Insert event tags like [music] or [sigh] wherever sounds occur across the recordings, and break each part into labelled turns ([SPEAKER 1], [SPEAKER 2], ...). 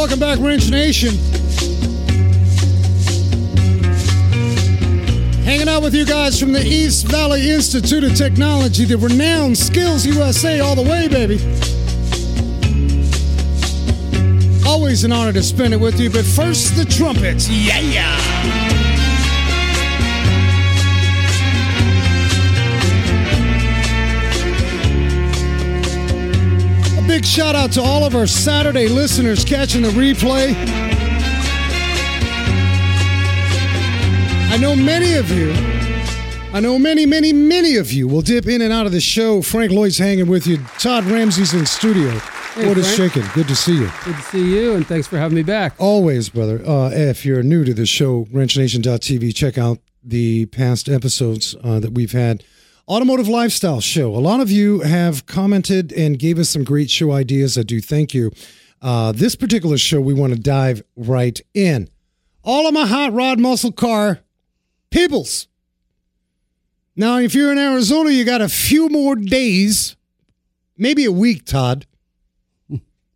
[SPEAKER 1] welcome back, Wrench Nation. Hanging out with you guys from the East Valley Institute of Technology, the renowned Skills USA, all the way, baby. Always an honor to spend it with you, but first, the trumpets. Yeah, yeah. Big shout out to all of our Saturday listeners catching the replay. I know many of you, I know many, many, many of you will dip in and out of the show. Frank Lloyd's hanging with you. Todd Ramsey's in studio.
[SPEAKER 2] Hey,
[SPEAKER 1] what is shaking? Good to see you.
[SPEAKER 2] Good to see you, and thanks for having me back.
[SPEAKER 1] Always, brother. Uh, if you're new to the show, wrenchnation.tv, check out the past episodes uh, that we've had. Automotive Lifestyle Show. A lot of you have commented and gave us some great show ideas. I do thank you. Uh, this particular show, we want to dive right in. All of my hot rod muscle car peoples. Now, if you're in Arizona, you got a few more days, maybe a week, Todd,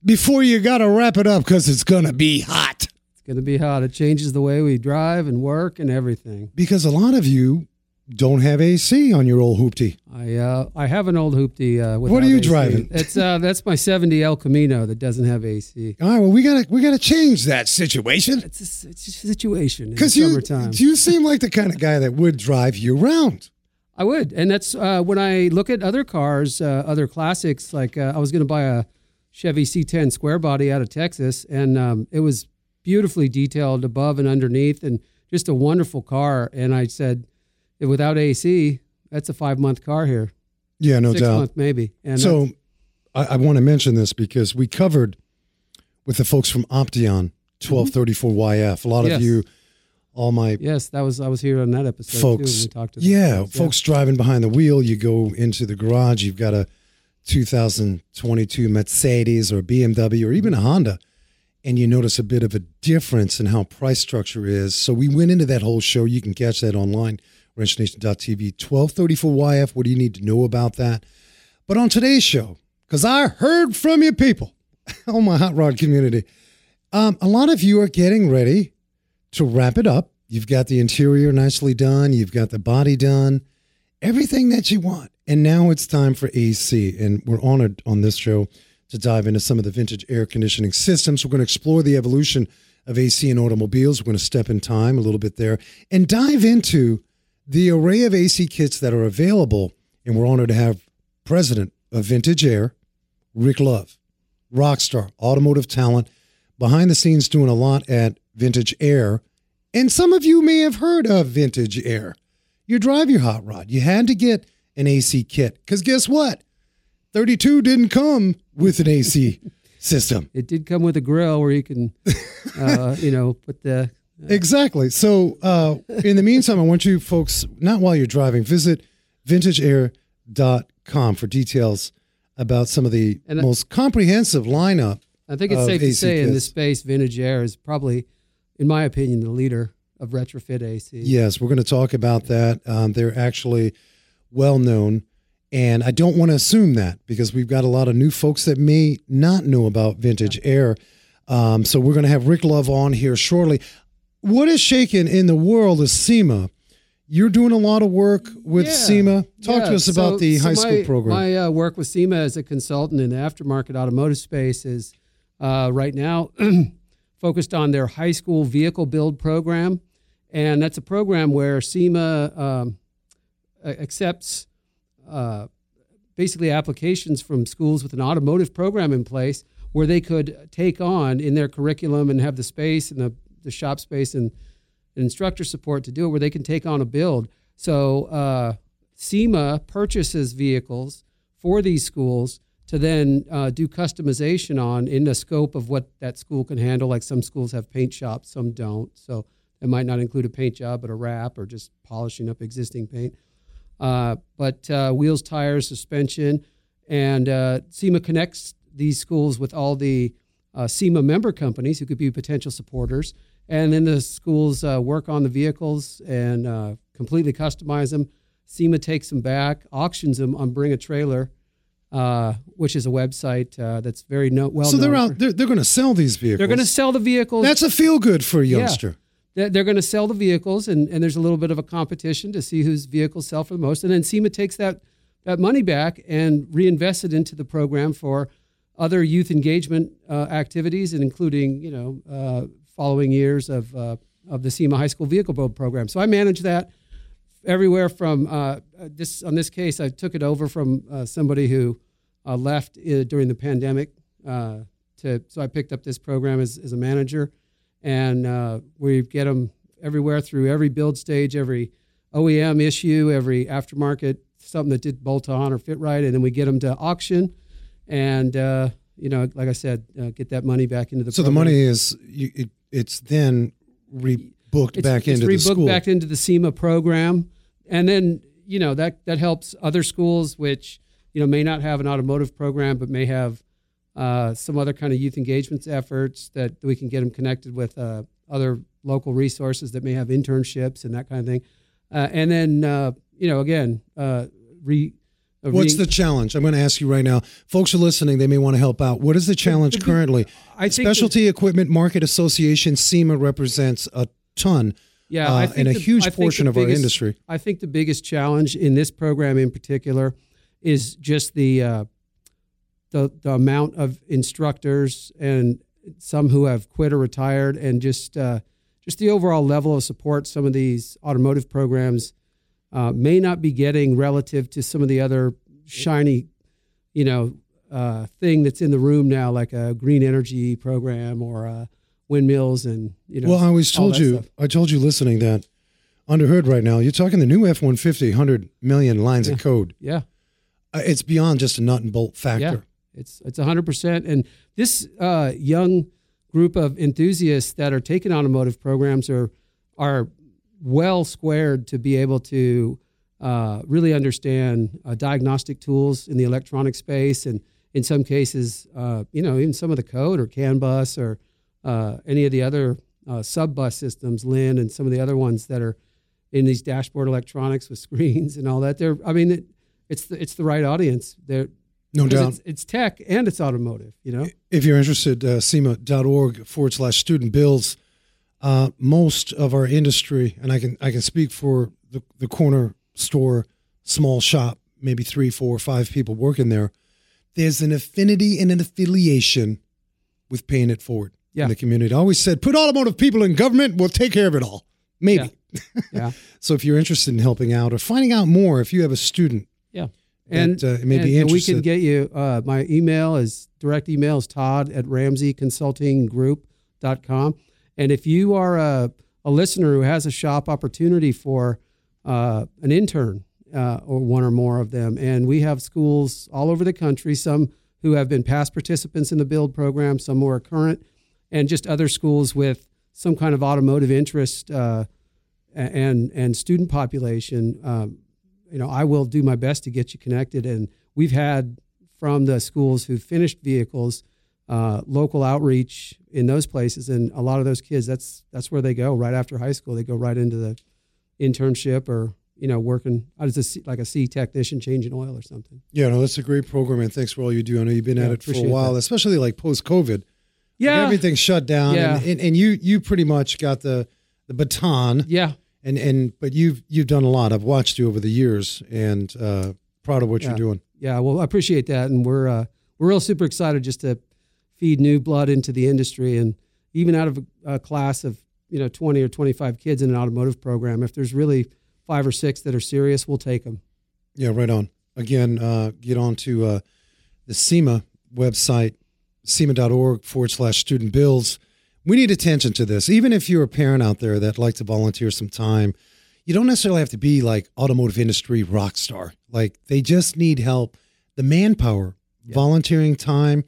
[SPEAKER 1] before you got to wrap it up because it's going to be hot.
[SPEAKER 2] It's going to be hot. It changes the way we drive and work and everything.
[SPEAKER 1] Because a lot of you don't have AC on your old hoopty.
[SPEAKER 2] I uh, I have an old hoopty. Uh,
[SPEAKER 1] What are you
[SPEAKER 2] AC.
[SPEAKER 1] driving?
[SPEAKER 2] It's uh, that's my '70 El Camino that doesn't have AC.
[SPEAKER 1] All right, well, we gotta we gotta change that situation
[SPEAKER 2] It's a, it's a situation
[SPEAKER 1] because you
[SPEAKER 2] summertime.
[SPEAKER 1] you seem like the kind of guy that would drive you round.
[SPEAKER 2] I would, and that's uh, when I look at other cars, uh, other classics. Like uh, I was going to buy a Chevy C10 square body out of Texas, and um, it was beautifully detailed above and underneath, and just a wonderful car. And I said, without AC, that's a five month car here,
[SPEAKER 1] Yeah, no
[SPEAKER 2] six
[SPEAKER 1] doubt.
[SPEAKER 2] month maybe. And
[SPEAKER 1] So I, I want to mention this because we covered with the folks from Opteon 1234YF. A lot
[SPEAKER 2] Mm-hmm. Yes.
[SPEAKER 1] of you, all my
[SPEAKER 2] yes, that was I was here on that episode
[SPEAKER 1] folks,
[SPEAKER 2] When we talked to
[SPEAKER 1] yeah,
[SPEAKER 2] guys.
[SPEAKER 1] folks driving behind the wheel. You go into the garage, you've got a 2022 Mercedes or BMW or even a Honda, and you notice a bit of a difference in how price structure is. So we went into that whole show. You can catch that online, wrenchnation.tv, 1234YF. What do you need to know about that? But on today's show, because I heard from you people, [laughs] oh my hot rod community, um, a lot of you are getting ready to wrap it up. You've got the interior nicely done, you've got the body done, everything that you want. And now it's time for AC. And we're honored on this show to dive into some of the vintage air conditioning systems. We're going to explore the evolution of AC in automobiles. We're going to step in time a little bit there and dive into the array of AC kits that are available. And we're honored to have president of Vintage Air, Rick Love, rock star, automotive talent, behind the scenes doing a lot at Vintage Air. And some of you may have heard of Vintage Air. You drive your hot rod. You had to get an AC kit because guess what? 32 didn't come with an AC [laughs] system.
[SPEAKER 2] It did come with a grill where you can, uh, [laughs] you know, put the
[SPEAKER 1] Exactly. So, uh, in the meantime, I want you folks, not while you're driving, visit vintageair.com for details about some of the
[SPEAKER 2] And I-
[SPEAKER 1] most comprehensive lineup.
[SPEAKER 2] I think it's safe to
[SPEAKER 1] AC
[SPEAKER 2] say in this space, Vintage Air is probably, in my opinion, the leader of retrofit AC.
[SPEAKER 1] Yes, we're going to talk about that. Um, they're actually well known. And I don't want to assume that because we've got a lot of new folks that may not know about Vintage Air. Um, so we're going to have Rick Love on here shortly. What is shaking in the world is SEMA. You're doing a lot of work with
[SPEAKER 2] Yeah.
[SPEAKER 1] SEMA. Talk to
[SPEAKER 2] Yeah,
[SPEAKER 1] us about the
[SPEAKER 2] so
[SPEAKER 1] high school
[SPEAKER 2] my-
[SPEAKER 1] program.
[SPEAKER 2] My uh, work with SEMA as a consultant in the aftermarket automotive space is uh, right now [clears throat] focused on their high school vehicle build program. And that's a program where SEMA um, accepts uh, basically applications from schools with an automotive program in place where they could take on in their curriculum and have the space and the, the shop space and instructor support to do it where they can take on a build. So uh, SEMA purchases vehicles for these schools to then uh, do customization on in the scope of what that school can handle. Like some schools have paint shops, some don't. So it might not include a paint job, but a wrap or just polishing up existing paint. Uh, but uh, wheels, tires, suspension, and uh, SEMA connects these schools with all the uh, SEMA member companies who could be potential supporters. And then the schools uh, work on the vehicles and uh, completely customize them. SEMA takes them back, auctions them on Bring a Trailer uh, which is a website uh, that's very no, well.
[SPEAKER 1] So they're
[SPEAKER 2] known
[SPEAKER 1] out. They're, they're going to sell these vehicles.
[SPEAKER 2] They're going to sell the vehicles.
[SPEAKER 1] That's a feel good for a
[SPEAKER 2] Yeah.
[SPEAKER 1] youngster.
[SPEAKER 2] they're, they're going to sell the vehicles, and, and there's a little bit of a competition to see whose vehicles sell for the most. And then SEMA takes that that money back and reinvests it into the program for other youth engagement uh, activities, and including you know uh, following years of uh, of the SEMA High School Vehicle Build program. So I manage that everywhere from uh, this. On this case, I took it over from uh, somebody who uh, left uh, during the pandemic. Uh, to so I picked up this program as, as a manager, and uh, we get them everywhere through every build stage, every OEM issue, every aftermarket something that did bolt on or fit right, and then we get them to auction, and uh, you know, like I said, uh, get that money back into the.
[SPEAKER 1] So the money is you, it, it's then rebooked
[SPEAKER 2] it's,
[SPEAKER 1] back
[SPEAKER 2] it's
[SPEAKER 1] into the
[SPEAKER 2] rebooked
[SPEAKER 1] school.
[SPEAKER 2] back into the SEMA program, and then you know that that helps other schools which you know may not have an automotive program but may have uh, some other kind of youth engagement efforts that we can get them connected with uh, other local resources that may have internships and that kind of thing, uh, and then uh, you know again uh, re.
[SPEAKER 1] What's the challenge? I'm going to ask you right now. Folks are listening. They may want to help out. What is the challenge currently? [laughs]
[SPEAKER 2] I think
[SPEAKER 1] Specialty Equipment Market Association SEMA represents a ton
[SPEAKER 2] Yeah,
[SPEAKER 1] uh, and a
[SPEAKER 2] the-
[SPEAKER 1] huge
[SPEAKER 2] I
[SPEAKER 1] portion of our industry.
[SPEAKER 2] I think the biggest challenge in this program in particular is just the uh, the the amount of instructors and some who have quit or retired, and just uh, just the overall level of support some of these automotive programs uh, may not be getting relative to some of the other shiny, you know, uh, thing that's in the room now, like a green energy program or uh, windmills and you know.
[SPEAKER 1] well, I always told you,
[SPEAKER 2] stuff.
[SPEAKER 1] I told you listening that under hood right now, you're talking the new F 150, 100 million lines of code.
[SPEAKER 2] Yeah.
[SPEAKER 1] Uh, It's beyond just a nut and bolt factor.
[SPEAKER 2] Yeah, it's it's hundred percent. And this uh, young group of enthusiasts that are taking automotive programs are are well squared to be able to uh, really understand uh, diagnostic tools in the electronic space, and in some cases, uh, you know, even some of the code or CAN bus or uh, any of the other uh, sub bus systems, Lin, and some of the other ones that are in these dashboard electronics with [laughs] screens and all that. They're, I mean, it, it's the, it's the right audience. They're
[SPEAKER 1] No doubt.
[SPEAKER 2] It's, it's tech and it's automotive, you know?
[SPEAKER 1] If you're interested, uh, SEMA.org forward slash student builds. Uh, most of our industry, and I can I can speak for the, the corner store, small shop, maybe three, four, five people working there. There's an affinity and an affiliation with paying it forward
[SPEAKER 2] Yeah.
[SPEAKER 1] in the community. I always said, put automotive people in government, we'll take care of it all. Maybe.
[SPEAKER 2] Yeah. [laughs]
[SPEAKER 1] So if you're interested in helping out or finding out more, if you have a student
[SPEAKER 2] Yeah.
[SPEAKER 1] that
[SPEAKER 2] And,
[SPEAKER 1] uh, may
[SPEAKER 2] and,
[SPEAKER 1] be
[SPEAKER 2] and we can get you, uh, my email is direct email is todd at ramseyconsultinggroup.com. And if you are a, a listener who has a shop opportunity for uh, an intern uh, or one or more of them, and we have schools all over the country, some who have been past participants in the build program, some who are current, and just other schools with some kind of automotive interest uh, and and student population. Um, you know, I will do my best to get you connected. And we've had from the schools who finished vehicles, uh, local outreach in those places, and a lot of those kids, that's that's where they go right after high school. They go right into the internship or you know working as a C, like a C technician changing oil or something.
[SPEAKER 1] Yeah, no, that's a great program, and thanks for all you do. I know you've been
[SPEAKER 2] Yeah,
[SPEAKER 1] at it for a while,
[SPEAKER 2] that.
[SPEAKER 1] especially like post COVID.
[SPEAKER 2] Yeah,
[SPEAKER 1] everything shut down,
[SPEAKER 2] Yeah.
[SPEAKER 1] and, and, and you you pretty much got the the baton,
[SPEAKER 2] yeah,
[SPEAKER 1] and and but you've you've done a lot. I've watched you over the years, and uh, proud of what
[SPEAKER 2] Yeah.
[SPEAKER 1] you're doing.
[SPEAKER 2] yeah. Well, I appreciate that, and we're uh, we're real super excited just to feed new blood into the industry, and even out of a, a class of you know twenty or twenty five kids in an automotive program, if there's really five or six that are serious, we'll take them.
[SPEAKER 1] Yeah, right on. Again, uh, get on to uh, the SEMA website, SEMA.org forward slash student builds. We need attention to this. Even if you're a parent out there that like to volunteer some time, you don't necessarily have to be like automotive industry rock star. Like they just need help. The manpower, volunteering time.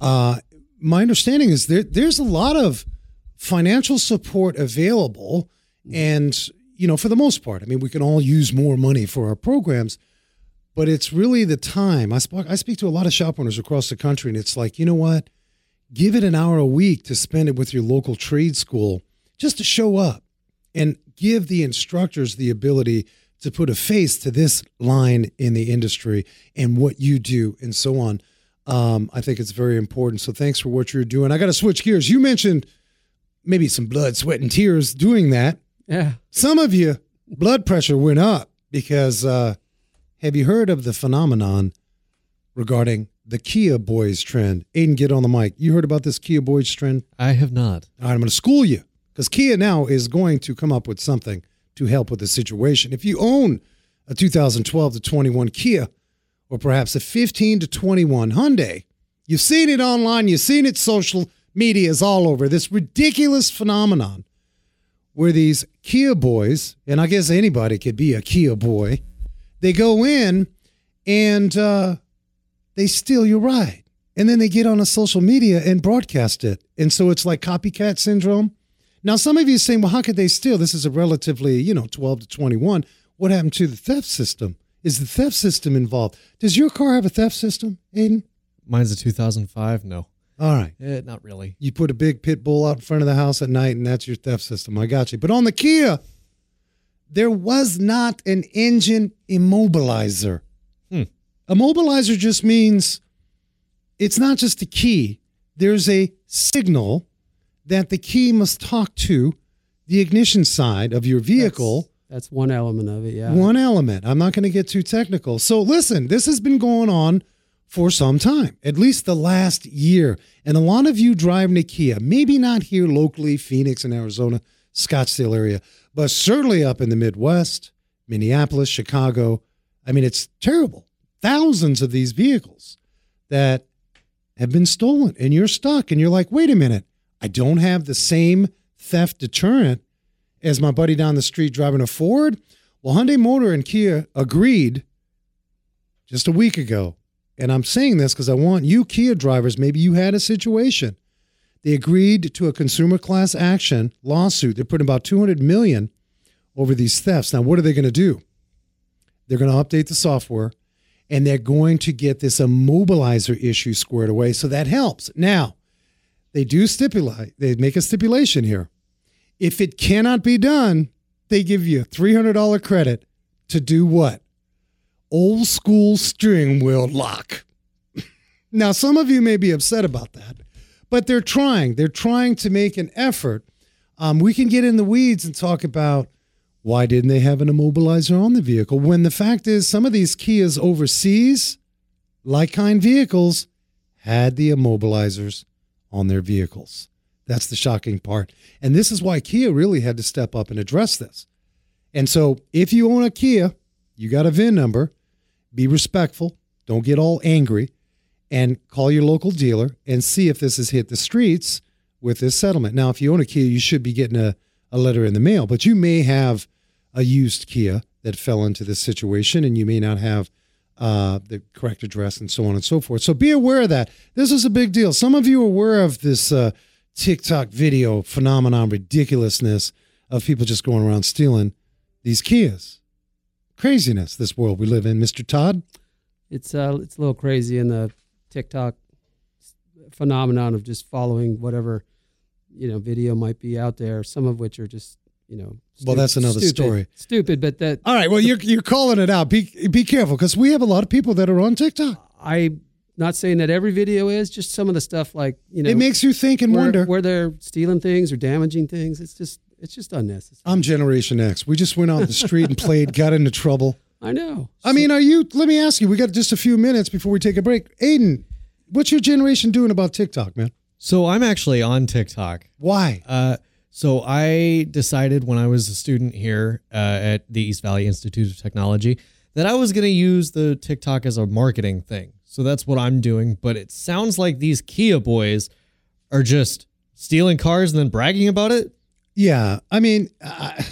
[SPEAKER 1] Uh, my understanding is there there's a lot of financial support available, mm-hmm. and you know for the most part, I mean we can all use more money for our programs but it's really the time. I speak, I speak to a lot of shop owners across the country, and it's like, you know what? Give it an hour a week to spend it with your local trade school just to show up and give the instructors the ability to put a face to this line in the industry and what you do and so on. Um, I think it's very important. So thanks for what you're doing. I got to switch gears. You mentioned maybe some blood, sweat, and tears doing that.
[SPEAKER 2] Yeah.
[SPEAKER 1] Some of you, blood pressure went up because uh, have you heard of the phenomenon regarding the Kia Boys trend? Aiden, get on the mic. You heard about this Kia Boys trend?
[SPEAKER 3] I have not.
[SPEAKER 1] All right, I'm going to school you because Kia now is going to come up with something to help with the situation. If you own a 2012 to 21 Kia, or perhaps a 15 to 21 Hyundai, you've seen it online, you've seen it social medias all over. This ridiculous phenomenon where these Kia boys, and I guess anybody could be a Kia boy, they go in and uh, they steal your ride. And then they get on a social media and broadcast it. And so it's like copycat syndrome. Now, some of you are saying, well, how could they steal? This is a relatively, you know, 12 to 21. What happened to the theft system? Is the theft system involved? Does your car have a theft system, Aiden?
[SPEAKER 3] Mine's a 2005. No,
[SPEAKER 1] All right.
[SPEAKER 3] eh, not really.
[SPEAKER 1] You put a big pit bull out in front of the house at night, and that's your theft system. I got you. But on the Kia, there was not an engine immobilizer.
[SPEAKER 3] Hmm.
[SPEAKER 1] Immobilizer just means it's not just a key, there's a signal that the key must talk to the ignition side of your vehicle.
[SPEAKER 2] That's one element of it. Yeah.
[SPEAKER 1] One element. I'm not going to get too technical. So listen, this has been going on for some time, at least the last year. And a lot of you driving a Kia, maybe not here locally, Phoenix and Arizona, Scottsdale area, but certainly up in the Midwest, Minneapolis, Chicago. I mean, it's terrible. Thousands of these vehicles that have been stolen, and you're stuck, and you're like, wait a minute, I don't have the same theft deterrent as my buddy down the street driving a Ford. Well, Hyundai Motor and Kia agreed just a week ago. And I'm saying this because I want you Kia drivers, maybe you had a situation. They agreed to a consumer class action lawsuit. They're putting about 200 million over these thefts. Now, what are they going to do? They're going to update the software and they're going to get this immobilizer issue squared away. So that helps. Now, they do stipulate, they make a stipulation here. If it cannot be done, they give you a $300 credit to do what? Old school steering wheel lock. [laughs] now, some of you may be upset about that, but they're trying. They're trying to make an effort. Um, we can get in the weeds and talk about why didn't they have an immobilizer on the vehicle when the fact is some of these Kias overseas, like kind vehicles, had the immobilizers on their vehicles. That's the shocking part. And this is why Kia really had to step up and address this. And so if you own a Kia, you got a VIN number, be respectful, don't get all angry, and call your local dealer and see if this has hit the streets with this settlement. Now, if you own a Kia, you should be getting a, a letter in the mail, but you may have a used Kia that fell into this situation and you may not have uh, the correct address and so on and so forth. So be aware of that. This is a big deal. Some of you are aware of this uh, TikTok video phenomenon, ridiculousness of people just going around stealing these Kias. Craziness, this world we live in, Mr. Todd.
[SPEAKER 2] It's uh, it's a little crazy in the TikTok phenomenon of just following whatever you know video might be out there. Some of which are just you know.
[SPEAKER 1] Well, that's another
[SPEAKER 2] stupid,
[SPEAKER 1] story.
[SPEAKER 2] Stupid, but that
[SPEAKER 1] All right, well, you're you're calling it out. Be be careful because we have a lot of people that are on TikTok.
[SPEAKER 2] I not saying that every video is just some of the stuff like you know
[SPEAKER 1] It makes you think and
[SPEAKER 2] where,
[SPEAKER 1] wonder.
[SPEAKER 2] where they're stealing things or damaging things. It's just it's just unnecessary.
[SPEAKER 1] I'm Generation X. We just went out the street and played, got into trouble.
[SPEAKER 2] I know.
[SPEAKER 1] I mean, are you? Let me ask you. We got just a few minutes before we take a break. Aiden, what's your generation doing about TikTok, man?
[SPEAKER 3] So I'm actually on TikTok.
[SPEAKER 1] Why?
[SPEAKER 3] Uh, so I decided when I was a student here uh, at the East Valley Institute of Technology that I was going to use the TikTok as a marketing thing. So that's what I'm doing. But it sounds like these Kia boys are just stealing cars and then bragging about it.
[SPEAKER 1] Yeah, I mean, I,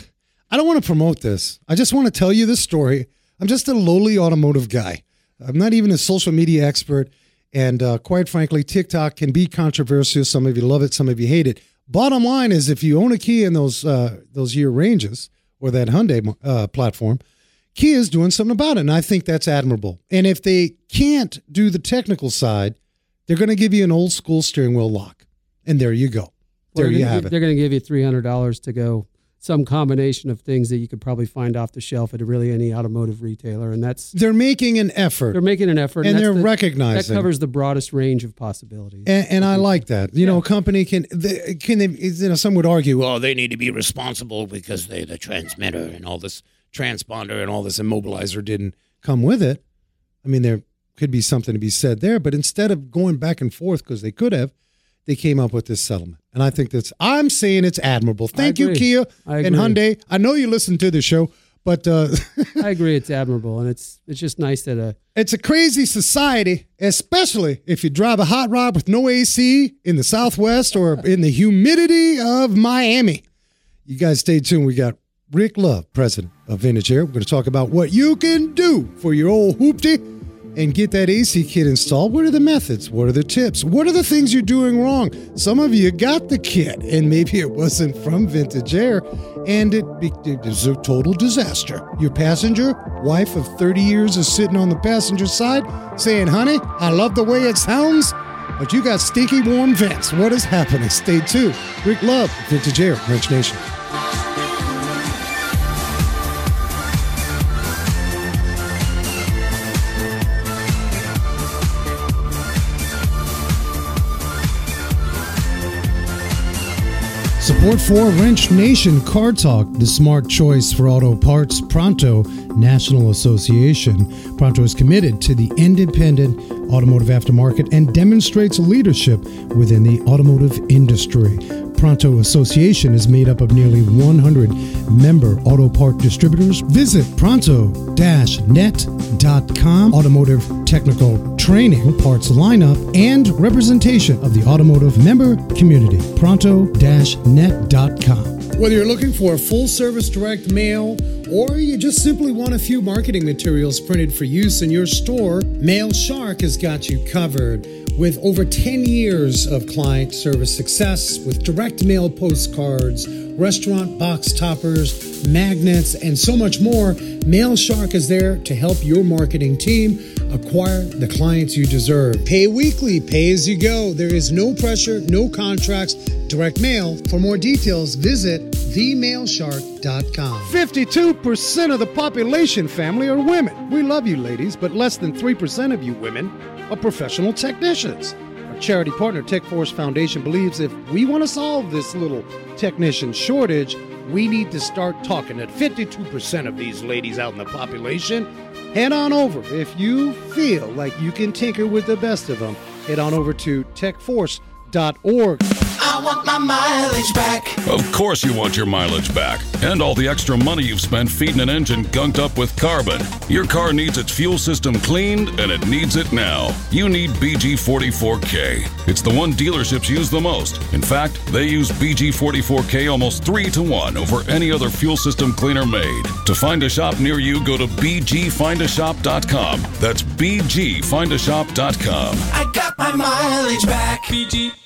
[SPEAKER 1] I don't want to promote this. I just want to tell you this story. I'm just a lowly automotive guy. I'm not even a social media expert. And uh, quite frankly, TikTok can be controversial. Some of you love it, some of you hate it. Bottom line is, if you own a Kia in those uh, those year ranges or that Hyundai uh, platform, Kia is doing something about it, and I think that's admirable. And if they can't do the technical side, they're going to give you an old school steering wheel lock, and there you go. There you have it.
[SPEAKER 2] They're going to give you three hundred dollars to go some combination of things that you could probably find off the shelf at really any automotive retailer, and that's
[SPEAKER 1] They're making an effort.
[SPEAKER 2] they're making an effort,
[SPEAKER 1] And
[SPEAKER 2] that's
[SPEAKER 1] they're
[SPEAKER 2] the-
[SPEAKER 1] recognizing.
[SPEAKER 2] that covers the broadest range of possibilities.
[SPEAKER 1] And, and I like that. You know, a company can they, can they? You know, some would argue, well, they need to be responsible because they're the transmitter and all this transponder and all this immobilizer didn't come with it. I mean, there could be something to be said there, but instead of going back and forth because they could have, they came up with this settlement, and I think that's. I'm saying it's admirable. Thank you. Kia and. Hyundai. I know you listen to the show, but uh, [laughs]
[SPEAKER 2] I agree, it's admirable, and it's it's just nice that uh,
[SPEAKER 1] It's a crazy society, especially if you drive a hot rod with no AC in the Southwest or in the humidity of Miami. You guys stay tuned. We got Rick Love, president of Vintage Air. We're going to talk about what you can do for your old hoopty and get that AC kit installed. What are the methods? What are the tips? What are the things you're doing wrong? Some of you got the kit and maybe it wasn't from Vintage Air and it, a total disaster. Your passenger, wife of 30 years, is sitting on the passenger side saying, Honey, I love the way it sounds. But you got stinky warm vents. What is happening? Stay tuned. Rick Love, Vintage Air, Wrench Nation. Support for Wrench Nation Car Talk, the smart choice for auto parts, Pronto National Association. Pronto is committed to the independent automotive aftermarket and demonstrates leadership within the automotive industry. Pronto Association is made up of nearly 100 member auto part distributors. Visit pronto-net.com. Automotive technical training, parts lineup, and representation of the automotive member community. Pronto-net.com. Whether you're looking for a full service direct mail or you just simply want a few marketing materials printed for use in your store, Mail Shark has got you covered. With over 10 years of client service success with direct mail postcards, restaurant box toppers, magnets, and so much more, Mail Shark is there to help your marketing team acquire the clients you deserve. Pay weekly, pay as you go. There is no pressure, no contracts, direct mail. For more details, visit themailshark.com. 52% of the population family are women. We love you ladies, but less than 3% of you women are professional technicians. Our charity partner TechForce Foundation believes if we want to solve this little technician shortage, we need to start talking at 52% of these ladies out in the population. Head on over. If you feel like you can tinker with the best of them, head on over to techforce.org.
[SPEAKER 4] I want my mileage back.
[SPEAKER 5] Of course, you want your mileage back and all the extra money you've spent feeding an engine gunked up with carbon. Your car needs its fuel system cleaned and it needs it now. You need BG44K. It's the one dealerships use the most. In fact, they use BG44K almost three to one over any other fuel system cleaner made. To find a shop near you, go to BGFindAShop.com. That's BGFindAShop.com.
[SPEAKER 4] I got my mileage back. BG, BG.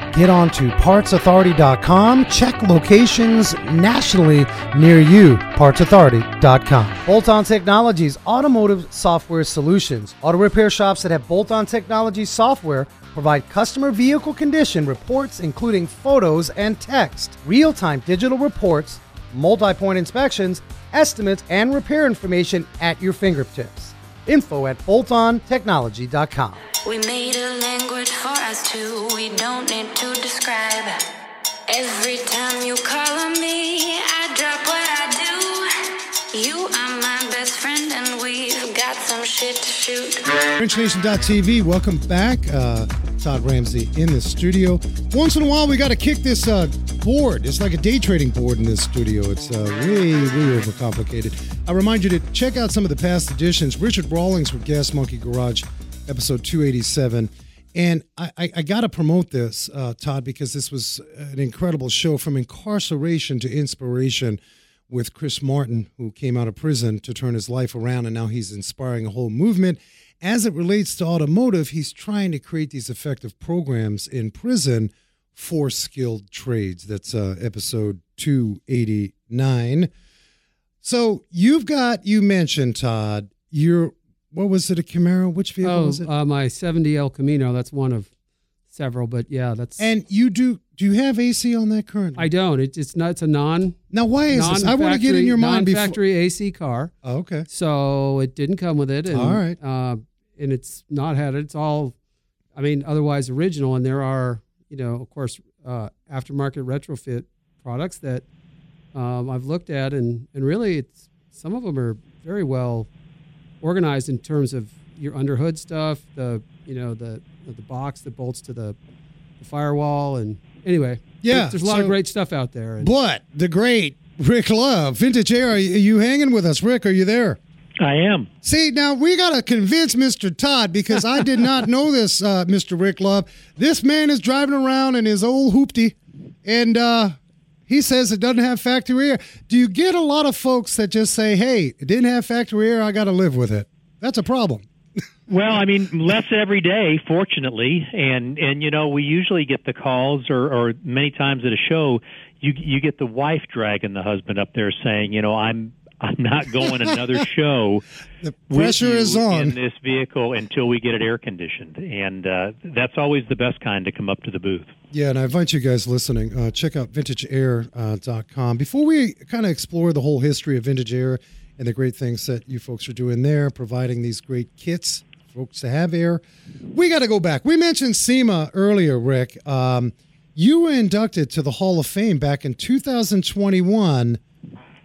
[SPEAKER 1] Get on to partsauthority.com. Check locations nationally near you. Partsauthority.com. Bolt On Technologies, automotive software solutions. Auto repair shops that have Bolt On Technologies software provide customer vehicle condition reports, including photos and text, real time digital reports, multi point inspections, estimates, and repair information at your fingertips. Info at boltontechnology.com.
[SPEAKER 6] We made a language for us two. We don't need to describe. Every time you call on me, I drop what I do. You are my best friend, and we've got some shit to shoot.
[SPEAKER 1] WrenchNation.tv, welcome back. Uh, Todd Ramsey in the studio. Once in a while, we got to kick this uh, board. It's like a day trading board in this studio. It's uh, way, way overcomplicated. I remind you to check out some of the past editions. Richard Rawlings with Gas Monkey Garage, episode 287. And I, I, I got to promote this, uh, Todd, because this was an incredible show from incarceration to inspiration with Chris Martin, who came out of prison to turn his life around, and now he's inspiring a whole movement. As it relates to automotive, he's trying to create these effective programs in prison for skilled trades. That's uh, episode 289. So you've got, you mentioned, Todd, your, what was it, a Camaro? Which vehicle
[SPEAKER 2] Oh,
[SPEAKER 1] was it?
[SPEAKER 2] uh, my 70 El Camino. That's one of several, but yeah, that's.
[SPEAKER 1] and you do, do you have AC on that currently?
[SPEAKER 2] I don't. It, it's not. It's a non.
[SPEAKER 1] now, why is this? I want to get in your mind before.
[SPEAKER 2] non-factory AC car.
[SPEAKER 1] Oh, okay.
[SPEAKER 2] So it didn't come with it. And,
[SPEAKER 1] All right.
[SPEAKER 2] Uh, and it's not had it. It's all, I mean, otherwise original. And there are, you know, of course, uh, aftermarket retrofit products that um, I've looked at, and and really, it's some of them are very well organized in terms of your underhood stuff, the you know the the box that bolts to the, the firewall, and anyway,
[SPEAKER 1] Yeah,
[SPEAKER 2] there's a lot
[SPEAKER 1] so-
[SPEAKER 2] of great stuff out there. And
[SPEAKER 1] But the great Rick Love, Vintage Air, are you, hanging with us? Rick, are you there?
[SPEAKER 7] I am.
[SPEAKER 1] See, now we got to convince Mr. Todd because I did not know this, uh, Mr. Rick Love. This man is driving around in his old hoopty, and uh, he says it doesn't have factory air. Do you get a lot of folks that just say, hey, it didn't have factory air, I got to live with it? That's a problem. [laughs]
[SPEAKER 7] Well, I mean, less every day, fortunately, and and you know, we usually get the calls, or or many times at a show, you you get the wife dragging the husband up there saying, you know, I'm I'm not going another show. [laughs]
[SPEAKER 1] The
[SPEAKER 7] with
[SPEAKER 1] pressure
[SPEAKER 7] you
[SPEAKER 1] is on.
[SPEAKER 7] in this vehicle until we get it air conditioned, and uh, that's always the best kind to come up to the booth.
[SPEAKER 1] Yeah, and I invite you guys listening, uh, check out vintageair.com. Before we kind of explore the whole history of Vintage Air and the great things that you folks are doing there, providing these great kits folks to have air, we got to go back. We mentioned SEMA earlier, Rick. Um, you were inducted to the Hall of Fame back in 2021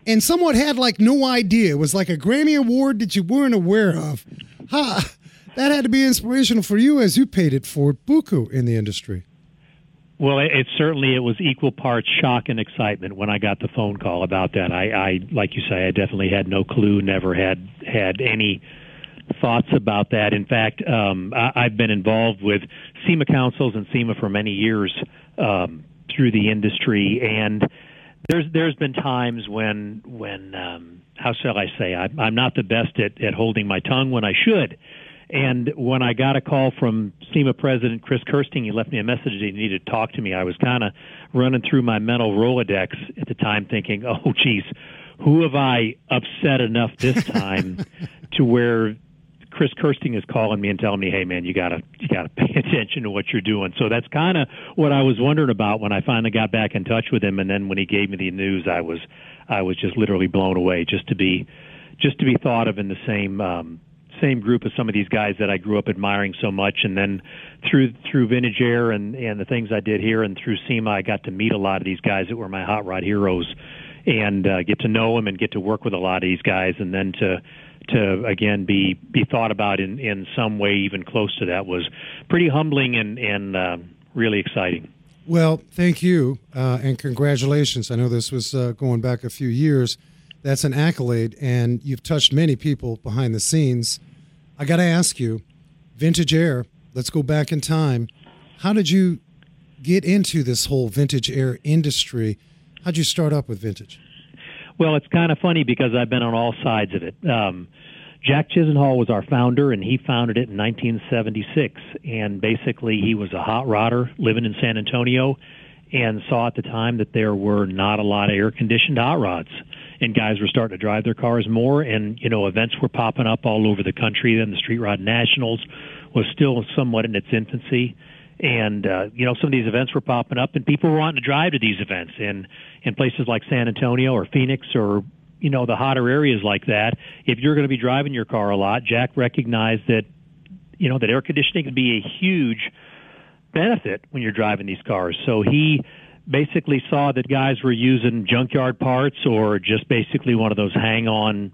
[SPEAKER 1] and somewhat had like no idea. It was like a Grammy Award that you weren't aware of. Huh. That had to be inspirational for you as you paid it forward buku in the industry.
[SPEAKER 7] Well, it, it certainly it was equal parts shock and excitement when I got the phone call about that. I, I, like you say, I definitely had no clue, never had had any thoughts about that. In fact, um, I, I've been involved with SEMA councils and SEMA for many years um, through the industry, and there's there's been times when when um, how shall I say I, I'm not the best at, at holding my tongue when I should. And when I got a call from SEMA President Chris Kersting, he left me a message that he needed to talk to me. I was kind of running through my mental Rolodex at the time thinking, [laughs] oh, geez, who have I upset enough this time [laughs] to where Chris Kersting is calling me and telling me, "Hey, man, you gotta you gotta [laughs] pay attention to what you're doing." So that's kind of what I was wondering about when I finally got back in touch with him, and then when he gave me the news, I was I was just literally blown away just to be just to be thought of in the same um, same group as some of these guys that I grew up admiring so much, and then through through Vintage Air and and the things I did here, and through SEMA, I got to meet a lot of these guys that were my hot rod heroes, and uh, get to know them and get to work with a lot of these guys, and then to to again be be thought about in in some way even close to that was pretty humbling and and uh, really exciting.
[SPEAKER 1] Well, thank you uh, and congratulations. I know this was uh, going back a few years. That's an accolade, and you've touched many people behind the scenes. I got to ask you, Vintage Air, let's go back in time. How did you get into this whole vintage air industry? How'd you start up with vintage?
[SPEAKER 7] Well, it's kind of funny because I've been on all sides of it. Um, Jack Chisenhall was our founder, and he founded it in 1976. And basically, he was a hot rodder living in San Antonio, and saw at the time that there were not a lot of air-conditioned hot rods, and guys were starting to drive their cars more. And you know, events were popping up all over the country. Then the Street Rod Nationals was still somewhat in its infancy and uh, you know some of these events were popping up, and people were wanting to drive to these events in in places like San Antonio or Phoenix or you know the hotter areas like that. If you're going to be driving your car a lot, Jack recognized that you know that air conditioning can be a huge benefit when you're driving these cars. So he basically saw that guys were using junkyard parts or just basically one of those hang on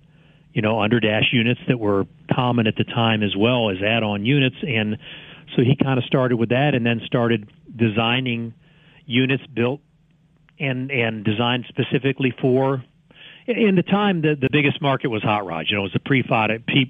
[SPEAKER 7] you know under dash units that were common at the time as well as add on units and so he kind of started with that and then started designing units built and and designed specifically for in the time the the biggest market was hot rods you know it was the pre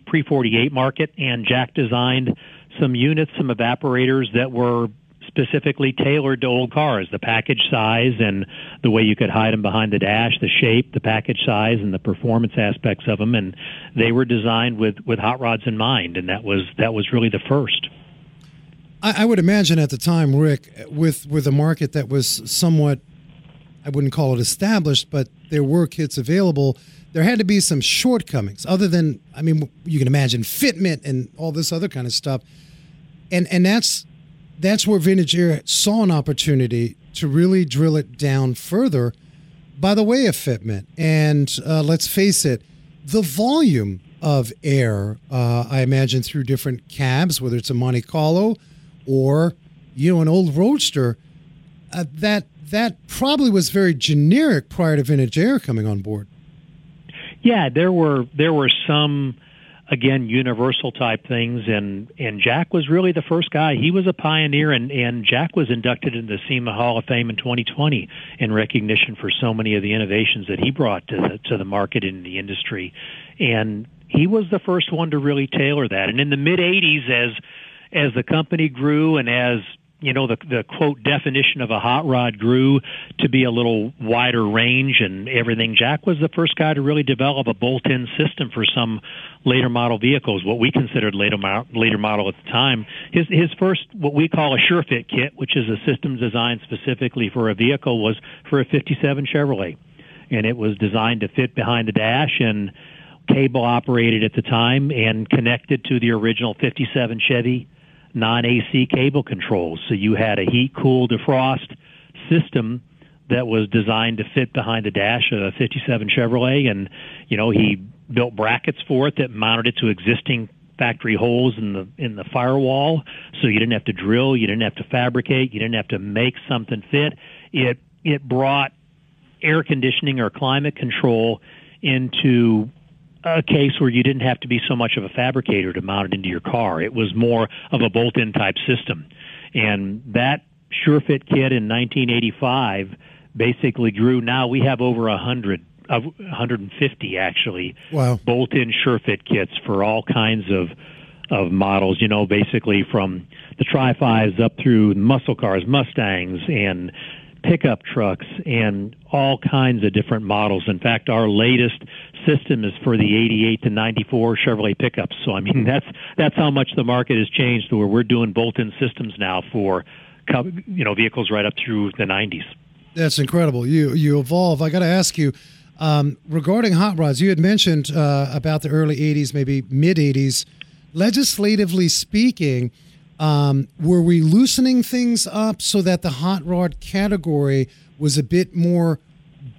[SPEAKER 7] pre 48 market and Jack designed some units some evaporators that were specifically tailored to old cars, the package size and the way you could hide them behind the dash, the shape, the package size, and the performance aspects of them. And they were designed with, with hot rods in mind, and that was that was really the first.
[SPEAKER 1] I, I would imagine at the time, Rick, with with a market that was somewhat, I wouldn't call it established, but there were kits available. There had to be some shortcomings, other than I mean, you can imagine fitment and all this other kind of stuff, and and that's that's where Vintage Air saw an opportunity to really drill it down further by the way of fitment. And uh, let's face it, the volume of air, uh, I imagine through different cabs, whether it's a Monte Carlo or you know an old Roadster, uh, that that probably was very generic prior to Vintage Air coming on board.
[SPEAKER 7] Yeah, there were there were some again universal type things and and Jack was really the first guy. He was a pioneer and and Jack was inducted into the SEMA Hall of Fame in 2020 in recognition for so many of the innovations that he brought to the to the market in the industry. And he was the first one to really tailor that. And in the mid 80s as as the company grew and as you know the the quote definition of a hot rod grew to be a little wider range and everything. Jack was the first guy to really develop a bolt-in system for some later model vehicles, what we considered later later model at the time. His his first what we call a sure fit kit, which is a system designed specifically for a vehicle, was for a '57 Chevrolet, and it was designed to fit behind the dash and cable operated at the time and connected to the original 57 Chevy non-AC cable controls. So you had a heat, cool, defrost system that was designed to fit behind the dash of a 57 Chevrolet. And, you know, he built brackets for it that mounted it to existing factory holes in the in the firewall so you didn't have to drill you didn't have to fabricate you didn't have to make something fit it it brought air conditioning or climate control into a case where you didn't have to be so much of a fabricator to mount it into your car. It was more of a bolt-in type system. And that SureFit kit in 1985 basically grew. Now we have over a hundred, uh, 150 actually,
[SPEAKER 1] wow.
[SPEAKER 7] bolt-in SureFit kits for all kinds of of models. You know, basically from the Tri Fives up through muscle cars, Mustangs, and pickup trucks and all kinds of different models. In fact, our latest system is for the 88 to 94 Chevrolet pickups. So I mean, that's that's how much the market has changed where we're doing bolt-in systems now for you know vehicles right up through the 90s.
[SPEAKER 1] That's incredible. You you evolve. I got to ask you um, regarding hot rods. You had mentioned uh, about the early 80s, maybe mid 80s. Legislatively speaking, um, were we loosening things up so that the hot rod category was a bit more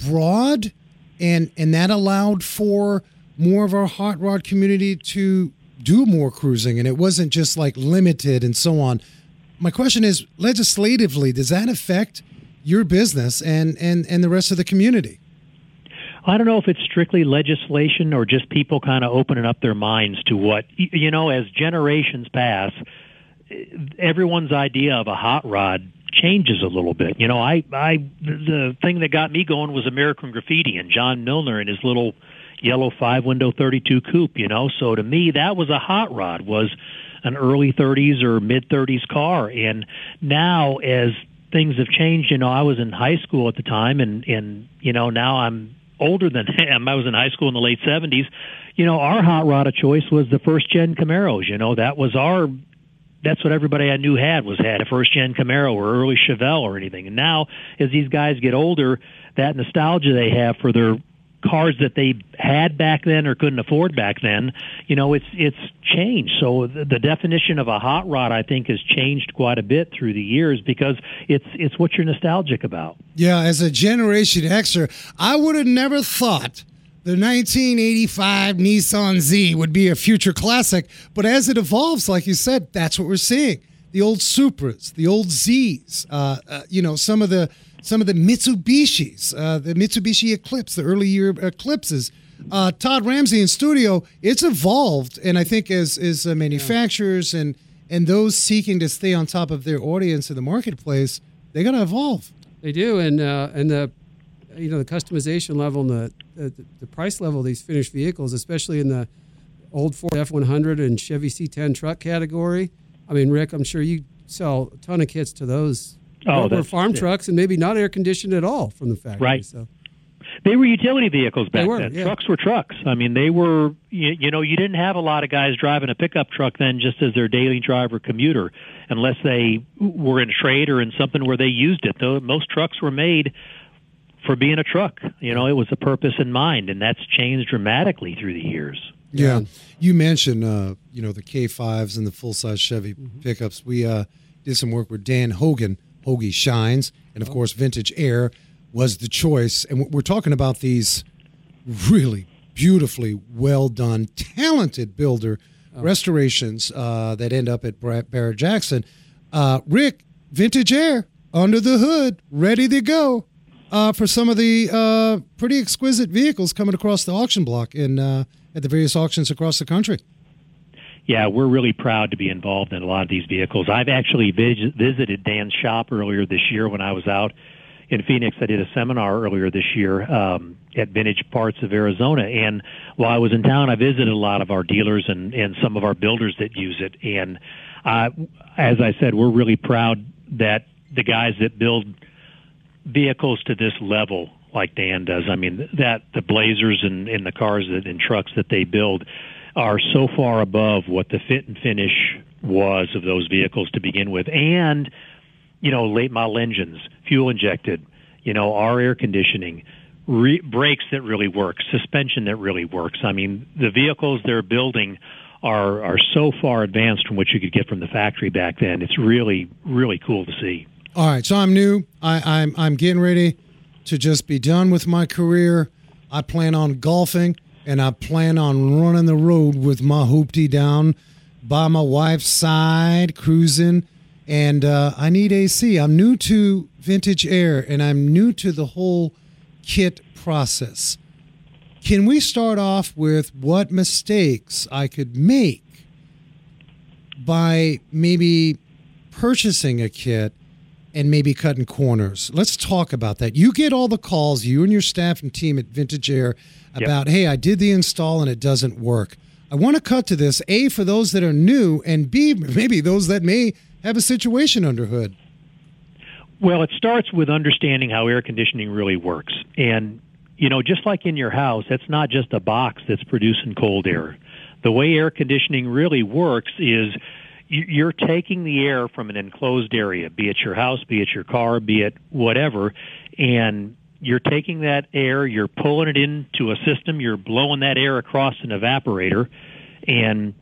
[SPEAKER 1] broad, and and that allowed for more of our hot rod community to do more cruising, and it wasn't just like limited and so on. My question is, legislatively, does that affect your business and and and the rest of the community?
[SPEAKER 7] I don't know if it's strictly legislation or just people kind of opening up their minds to what you know as generations pass everyone's idea of a hot rod changes a little bit. You know, I I the thing that got me going was American Graffiti and John Milner and his little yellow five window 32 coupe, you know. So to me that was a hot rod was an early 30s or mid 30s car and now as things have changed, you know, I was in high school at the time and and you know, now I'm older than [laughs] him. I was in high school in the late 70s. You know, our hot rod of choice was the first gen Camaros, you know, that was our that's what everybody I knew had was had a first gen Camaro or early Chevelle or anything. And now, as these guys get older, that nostalgia they have for their cars that they had back then or couldn't afford back then, you know, it's it's changed. So the, the definition of a hot rod, I think, has changed quite a bit through the years because it's it's what you're nostalgic about.
[SPEAKER 1] Yeah, as a Generation Xer, I would have never thought the 1985 Nissan Z would be a future classic, but as it evolves, like you said, that's what we're seeing. The old Supras, the old Zs, uh, uh, you know, some of the some of the Mitsubishis, uh, the Mitsubishi Eclipse, the early year Eclipses. Uh, Todd Ramsey in studio, it's evolved, and I think as as uh, manufacturers and and those seeking to stay on top of their audience in the marketplace, they got to evolve.
[SPEAKER 2] They do, and uh, and the you know the customization level and the, the, the price level of these finished vehicles, especially in the old Ford F100 and Chevy C10 truck category. I mean, Rick, I'm sure you sell a ton of kits to those.
[SPEAKER 7] Oh,
[SPEAKER 2] were farm
[SPEAKER 7] yeah.
[SPEAKER 2] trucks and maybe not air conditioned at all from the factory.
[SPEAKER 7] Right.
[SPEAKER 2] So
[SPEAKER 7] They were utility vehicles back
[SPEAKER 2] were,
[SPEAKER 7] then.
[SPEAKER 2] yeah.
[SPEAKER 7] Trucks were trucks. I mean, they were. You, you know, you didn't have a lot of guys driving a pickup truck then, just as their daily driver commuter, unless they were in trade or in something where they used it. Though most trucks were made for being a truck. You know, it was a purpose in mind, and that's changed dramatically through the years.
[SPEAKER 1] Yeah. You mentioned, uh, you know, the K5s and the full size Chevy pickups. We uh, did some work with Dan Hogan, Hoagie Shines, and of course, Vintage Air was the choice. And we're talking about these really beautifully well done, talented builder restorations uh, that end up at Barrett Jackson. Uh, Rick, Vintage Air under the hood, ready to go uh, for some of the uh, pretty exquisite vehicles coming across the auction block in uh, at the various auctions across the country.
[SPEAKER 7] Yeah, we're really proud to be involved in a lot of these vehicles. I've actually vis- visited Dan's shop earlier this year when I was out in Phoenix. I did a seminar earlier this year um, at Vintage Parts of Arizona, and while I was in town, I visited a lot of our dealers and and some of our builders that use it. And uh, as I said, we're really proud that the guys that build vehicles to this level like Dan does. I mean, that the Blazers and, and the cars that, and trucks that they build are so far above what the fit and finish was of those vehicles to begin with. And, you know, late model engines, fuel injected, you know, our air conditioning, re- brakes that really work, suspension that really works. I mean, the vehicles they're building are, are so far advanced from what you could get from the factory back then. It's really, really cool to see.
[SPEAKER 1] All right, so I'm new. I, I'm I'm getting ready to just be done with my career. I plan on golfing, and I plan on running the road with my hoopty down by my wife's side, cruising. And uh, I need AC. I'm new to vintage air, and I'm new to the whole kit process. Can we start off with what mistakes I could make by maybe purchasing a kit and maybe cutting corners. Let's talk about that. You get all the calls, you and your staff and team at Vintage Air, about, hey, I did the install and it doesn't work. I want to cut to this, A, for those that are new, and B, maybe those that may have a situation under hood.
[SPEAKER 7] Well, it starts with understanding how air conditioning really works. And, you know, just like in your house, it's not just a box that's producing cold air. The way air conditioning really works is you're taking the air from an enclosed area, be it your house, be it your car, be it whatever, and you're taking that air, you're pulling it into a system, you're blowing that air across an evaporator, and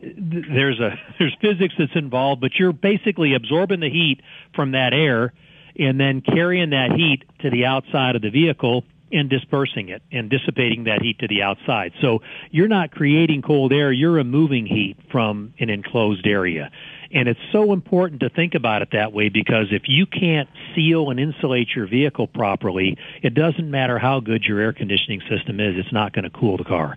[SPEAKER 7] there's a [laughs] there's physics that's involved, but you're basically absorbing the heat from that air and then carrying that heat to the outside of the vehicle and dispersing it and dissipating that heat to the outside. So you're not creating cold air, you're removing heat from an enclosed area. And it's so important to think about it that way because if you can't seal and insulate your vehicle properly, it doesn't matter how good your air conditioning system is, it's not going to cool the car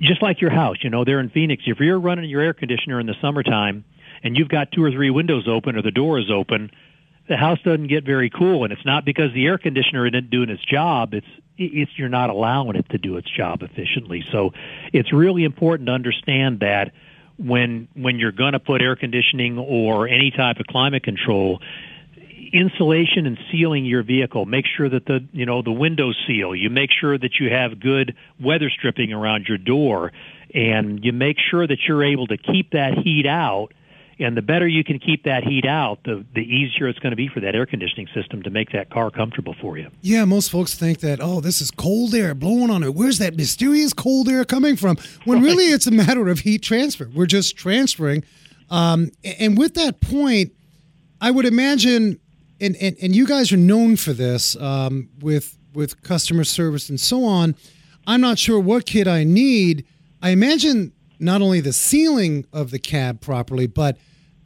[SPEAKER 7] just like your house, you know, there in Phoenix, if you're running your air conditioner in the summertime and you've got two or three windows open or the door is open, the house doesn't get very cool and it's not because the air conditioner isn't doing its job, it's it's you're not allowing it to do its job efficiently. So it's really important to understand that when when you're going to put air conditioning or any type of climate control, insulation and sealing your vehicle. Make sure that the you know the windows seal. You make sure that you have good weather stripping around your door, and you make sure that you're able to keep that heat out. And the better you can keep that heat out, the the easier it's going to be for that air conditioning system to make that car comfortable for you.
[SPEAKER 1] Yeah, most folks think that, oh, this is cold air blowing on it. Where's that mysterious cold air coming from? When really it's a matter of heat transfer. We're just transferring. Um, and with that point, I would imagine, and, and, and you guys are known for this um, with with customer service and so on. I'm not sure what kit I need. I imagine not only the sealing of the cab properly, but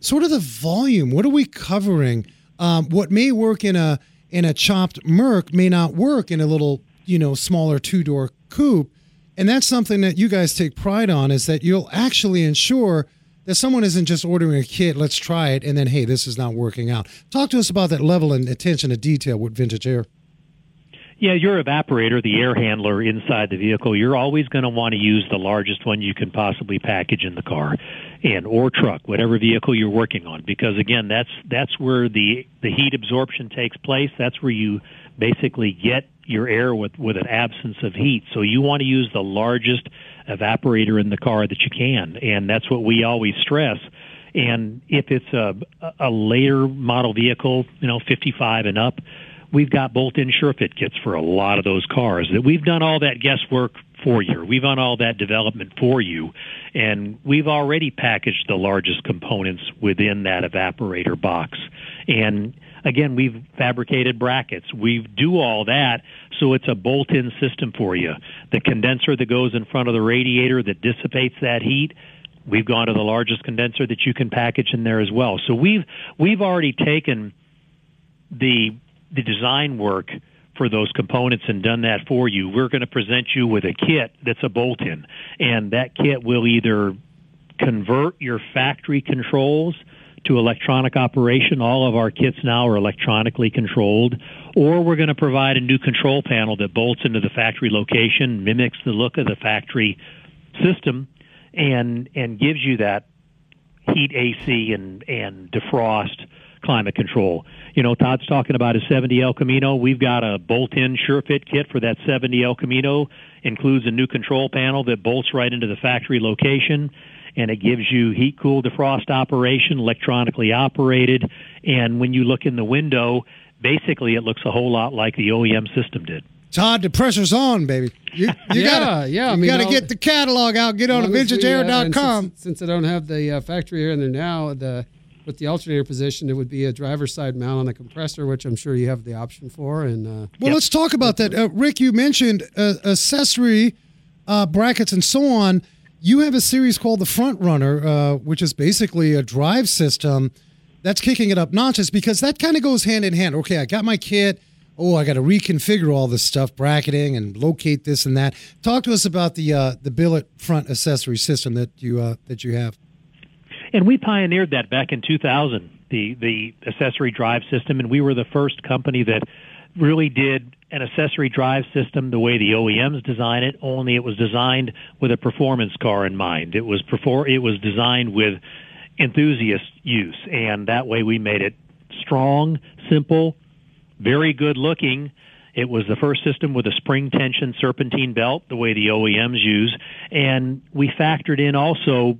[SPEAKER 1] sort of the volume. What are we covering? Um, what may work in a in a chopped Merc may not work in a little you know smaller two door coupe, and that's something that you guys take pride on is that you'll actually ensure that someone isn't just ordering a kit, let's try it, and then hey, this is not working out. Talk to us about that level and attention to detail with Vintage Air.
[SPEAKER 7] Yeah, your evaporator, the air handler inside the vehicle, you're always going to want to use the largest one you can possibly package in the car. and or truck, whatever vehicle you're working on, because again, that's that's where the the heat absorption takes place. That's where you basically get your air with with an absence of heat. So you want to use the largest evaporator in the car that you can, and that's what we always stress. And if it's a a later model vehicle, you know, 55 and up, we've got bolt-in SureFit kits for a lot of those cars. That we've done all that guesswork for you. We've done all that development for you, and we've already packaged the largest components within that evaporator box. And again, we've fabricated brackets. We do all that, so it's a bolt-in system for you. The condenser that goes in front of the radiator that dissipates that heat. We've gone to the largest condenser that you can package in there as well. So we've we've already taken the the design work for those components and done that for you. We're going to present you with a kit that's a bolt-in, and that kit will either convert your factory controls to electronic operation. All of our kits now are electronically controlled. Or we're going to provide a new control panel that bolts into the factory location, mimics the look of the factory system, and and gives you that heat AC and and defrost climate control. You know, Todd's talking about a 70 El Camino. We've got a bolt-in SureFit kit for that 70 El Camino. Includes a new control panel that bolts right into the factory location and it gives you heat cool defrost operation, electronically operated. And when you look in the window, basically it looks a whole lot like the OEM system did.
[SPEAKER 1] Todd, the pressure's on, baby. You, you
[SPEAKER 2] Yeah,
[SPEAKER 1] gotta,
[SPEAKER 2] yeah, I
[SPEAKER 1] You
[SPEAKER 2] mean,
[SPEAKER 1] gotta
[SPEAKER 2] I'll-
[SPEAKER 1] get the catalog out. Get on
[SPEAKER 2] Long uh, Since, since I don't have the uh, factory here and there now, the with the alternator position, it would be a driver's side mount on the compressor, which I'm sure you have the option for. And uh,
[SPEAKER 1] Well, let's talk about that. Uh, Rick, you mentioned uh, accessory uh, brackets and so on. You have a series called the Front Runner, uh, which is basically a drive system that's kicking it up notches because that kind of goes hand in hand. Okay, I got my kit. Oh, I got to reconfigure all this stuff, bracketing and locate this and that. Talk to us about the uh, the billet front accessory system that you uh, that you have.
[SPEAKER 7] And we pioneered that back in 2000, the the accessory drive system, and we were the first company that really did an accessory drive system the way the OEMs design it. Only it was designed with a performance car in mind. It was perfor- It was designed with enthusiast use, and that way we made it strong, simple, very good looking. It was the first system with a spring tension serpentine belt, the way the OEMs use, and we factored in also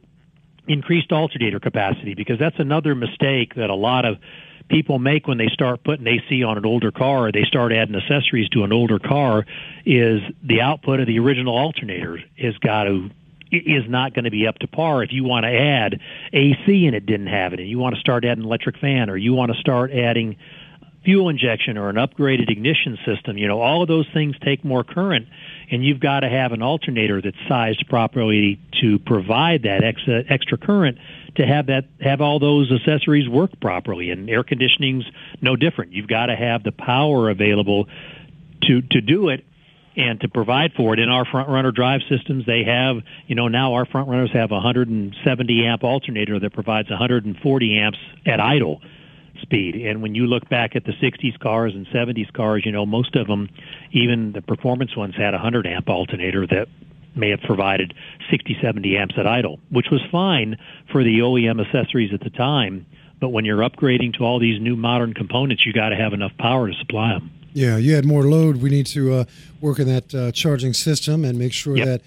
[SPEAKER 7] increased alternator capacity because that's another mistake that a lot of people make when they start putting AC on an older car they start adding accessories to an older car is the output of the original alternator has got to is not going to be up to par. If you want to add AC and it didn't have it and you want to start adding electric fan or you want to start adding fuel injection or an upgraded ignition system you know all of those things take more current and you've got to have an alternator that's sized properly to provide that extra extra current to have that have all those accessories work properly. And air conditioning's no different. You've got to have the power available to to do it and to provide for it. In our front runner drive systems they have you know now our front runners have a 170 amp alternator that provides 140 amps at idle speed. And when you look back at the 60s cars and 70s cars, you know, most of them, even the performance ones, had a 100 amp alternator that may have provided 60, 70 amps at idle, which was fine for the OEM accessories at the time. But when you're upgrading to all these new modern components, you got to have enough power to supply them.
[SPEAKER 1] Yeah, you had more load. We need to uh, work on that uh, charging system and make sure
[SPEAKER 7] Yep.
[SPEAKER 1] that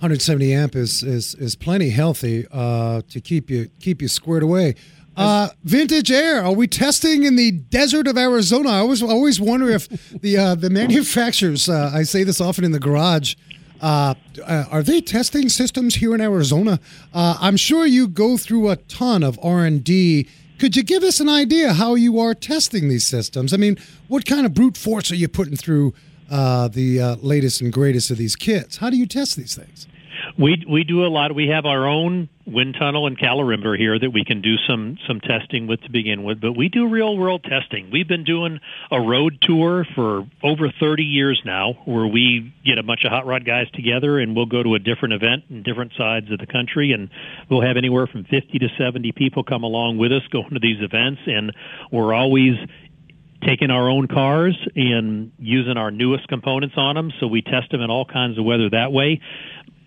[SPEAKER 1] 170 amp is is, is plenty healthy uh, to keep you keep you squared away. Uh, vintage air. Are we testing in the desert of Arizona? I always always wonder if the uh, the manufacturers. Uh, I say this often in the garage. Uh, uh, are they testing systems here in Arizona? Uh, I'm sure you go through a ton of R and D. Could you give us an idea how you are testing these systems? I mean, what kind of brute force are you putting through uh, the uh, latest and greatest of these kits? How do you test these things?
[SPEAKER 7] We we do a lot. We have our own wind tunnel and calorimeter here that we can do some some testing with to begin with. But we do real world testing. We've been doing a road tour for over 30 years now, where we get a bunch of hot rod guys together and we'll go to a different event in different sides of the country, and we'll have anywhere from 50 to 70 people come along with us going to these events, and we're always taking our own cars and using our newest components on them. So we test them in all kinds of weather that way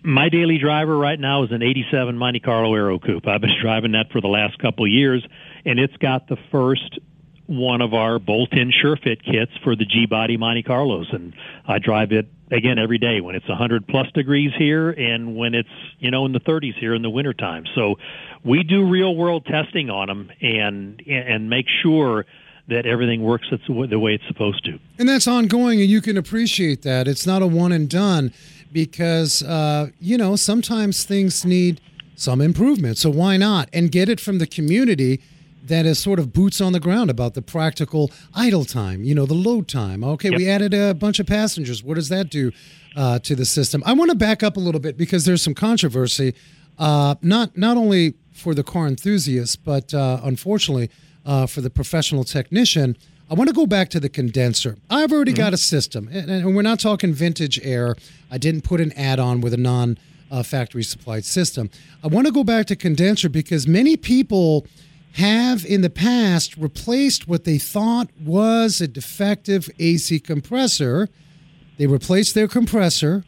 [SPEAKER 7] my daily driver right now is an 87 Monte Carlo Aero Coupe. I've been driving that for the last couple of years, and it's got the first one of our bolt-in SureFit kits for the G-Body Monte Carlos, and I drive it again every day when it's 100 plus degrees here and when it's you know in the 30s here in the wintertime. So we do real world testing on them and and make sure that everything works the way it's supposed to.
[SPEAKER 1] And that's ongoing, and you can appreciate that. It's not a one and done because, uh, you know, sometimes things need some improvement. So why not? And get it from the community that is sort of boots on the ground about the practical idle time, you know, the load time. Okay, yep. we added a bunch of passengers. What does that do uh, to the system? I want to back up a little bit because there's some controversy, uh, not not only for the car enthusiast, but uh, unfortunately uh, for the professional technician. I want to go back to the condenser. I've already mm-hmm. got a system, and, and, we're not talking vintage air. I didn't put an add-on with a non uh, factory supplied system. I want to go back to condenser because many people have in the past replaced what they thought was a defective AC compressor. They replaced their compressor.